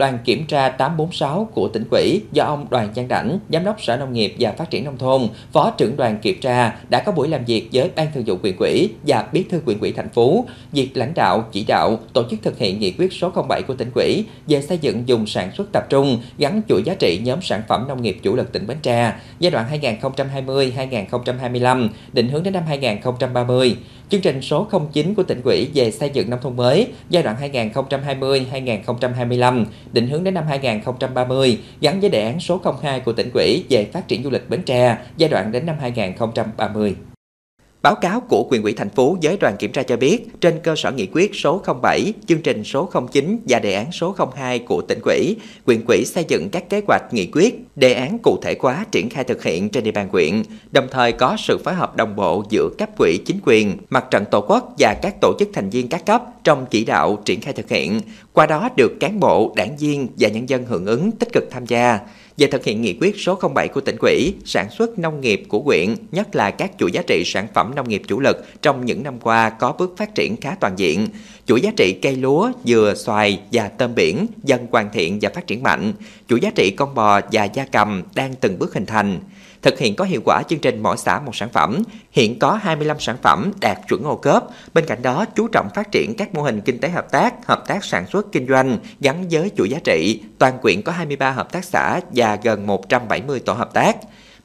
đoàn kiểm tra 846 của tỉnh ủy do ông Đoàn Giang Đảnh, Giám đốc Sở Nông nghiệp và Phát triển Nông thôn, Phó trưởng đoàn kiểm tra đã có buổi làm việc với Ban Thường vụ quyền ủy và Bí thư quyền ủy thành phố, việc lãnh đạo, chỉ đạo, tổ chức thực hiện nghị quyết số 07 của tỉnh ủy về xây dựng dùng sản xuất tập trung gắn chuỗi giá trị nhóm sản phẩm nông nghiệp chủ lực tỉnh Bến Tre giai đoạn 2020-2025, định hướng đến năm 2030. Chương trình số 09 của tỉnh ủy về xây dựng nông thôn mới giai đoạn 2020-2025, định hướng đến năm 2030, gắn với đề án số 02 của tỉnh ủy về phát triển du lịch Bến Tre giai đoạn đến năm 2030. Báo cáo của quyền ủy thành phố với đoàn kiểm tra cho biết, trên cơ sở nghị quyết số 07, chương trình số 09 và đề án số 02 của tỉnh ủy, quyền ủy xây dựng các kế hoạch nghị quyết, đề án cụ thể hóa triển khai thực hiện trên địa bàn quyện, đồng thời có sự phối hợp đồng bộ giữa cấp quỹ chính quyền, mặt trận tổ quốc và các tổ chức thành viên các cấp trong chỉ đạo triển khai thực hiện, qua đó được cán bộ, đảng viên và nhân dân hưởng ứng tích cực tham gia về thực hiện nghị quyết số 07 của tỉnh ủy, sản xuất nông nghiệp của huyện, nhất là các chuỗi giá trị sản phẩm nông nghiệp chủ lực trong những năm qua có bước phát triển khá toàn diện. Chuỗi giá trị cây lúa, dừa, xoài và tôm biển dần hoàn thiện và phát triển mạnh. Chuỗi giá trị con bò và gia cầm đang từng bước hình thành thực hiện có hiệu quả chương trình mỗi xã một sản phẩm. Hiện có 25 sản phẩm đạt chuẩn ô cớp. Bên cạnh đó, chú trọng phát triển các mô hình kinh tế hợp tác, hợp tác sản xuất kinh doanh gắn với chuỗi giá trị. Toàn quyện có 23 hợp tác xã và gần 170 tổ hợp tác.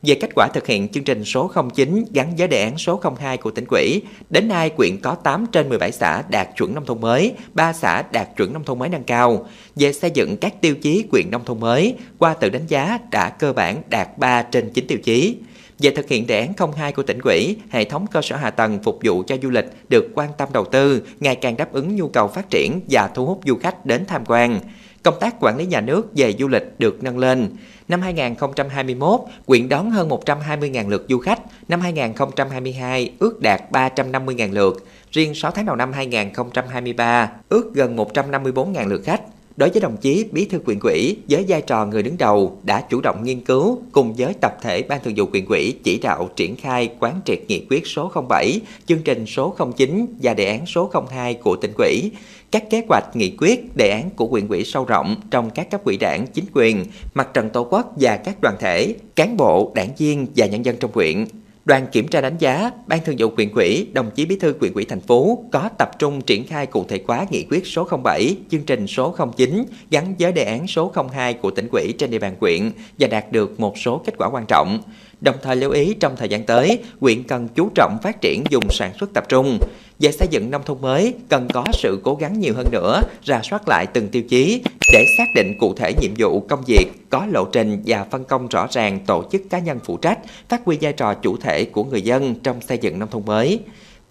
Về kết quả thực hiện chương trình số 09 gắn với đề án số 02 của tỉnh quỹ, đến nay quyện có 8 trên 17 xã đạt chuẩn nông thôn mới, 3 xã đạt chuẩn nông thôn mới nâng cao. Về xây dựng các tiêu chí quyện nông thôn mới, qua tự đánh giá đã cơ bản đạt 3 trên 9 tiêu chí. Về thực hiện đề án 02 của tỉnh quỹ, hệ thống cơ sở hạ tầng phục vụ cho du lịch được quan tâm đầu tư, ngày càng đáp ứng nhu cầu phát triển và thu hút du khách đến tham quan. Công tác quản lý nhà nước về du lịch được nâng lên. Năm 2021, quyện đón hơn 120.000 lượt du khách, năm 2022 ước đạt 350.000 lượt, riêng 6 tháng đầu năm 2023 ước gần 154.000 lượt khách. Đối với đồng chí Bí thư quyền quỹ với vai trò người đứng đầu đã chủ động nghiên cứu cùng với tập thể Ban Thường vụ quyền quỹ chỉ đạo triển khai quán triệt nghị quyết số 07, chương trình số 09 và đề án số 02 của tỉnh quỹ, các kế hoạch nghị quyết, đề án của quyền quỹ sâu rộng trong các cấp quỹ đảng, chính quyền, mặt trận tổ quốc và các đoàn thể, cán bộ, đảng viên và nhân dân trong huyện. Đoàn kiểm tra đánh giá, Ban Thường vụ quyền quỹ, đồng chí Bí thư quyền quỹ thành phố có tập trung triển khai cụ thể hóa nghị quyết số 07, chương trình số 09 gắn với đề án số 02 của tỉnh quỹ trên địa bàn quyện và đạt được một số kết quả quan trọng. Đồng thời lưu ý trong thời gian tới, quyện cần chú trọng phát triển dùng sản xuất tập trung. Về xây dựng nông thôn mới, cần có sự cố gắng nhiều hơn nữa, ra soát lại từng tiêu chí để xác định cụ thể nhiệm vụ công việc, có lộ trình và phân công rõ ràng tổ chức cá nhân phụ trách, phát huy vai trò chủ thể của người dân trong xây dựng nông thôn mới.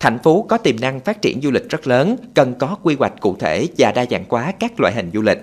Thành phố có tiềm năng phát triển du lịch rất lớn, cần có quy hoạch cụ thể và đa dạng hóa các loại hình du lịch.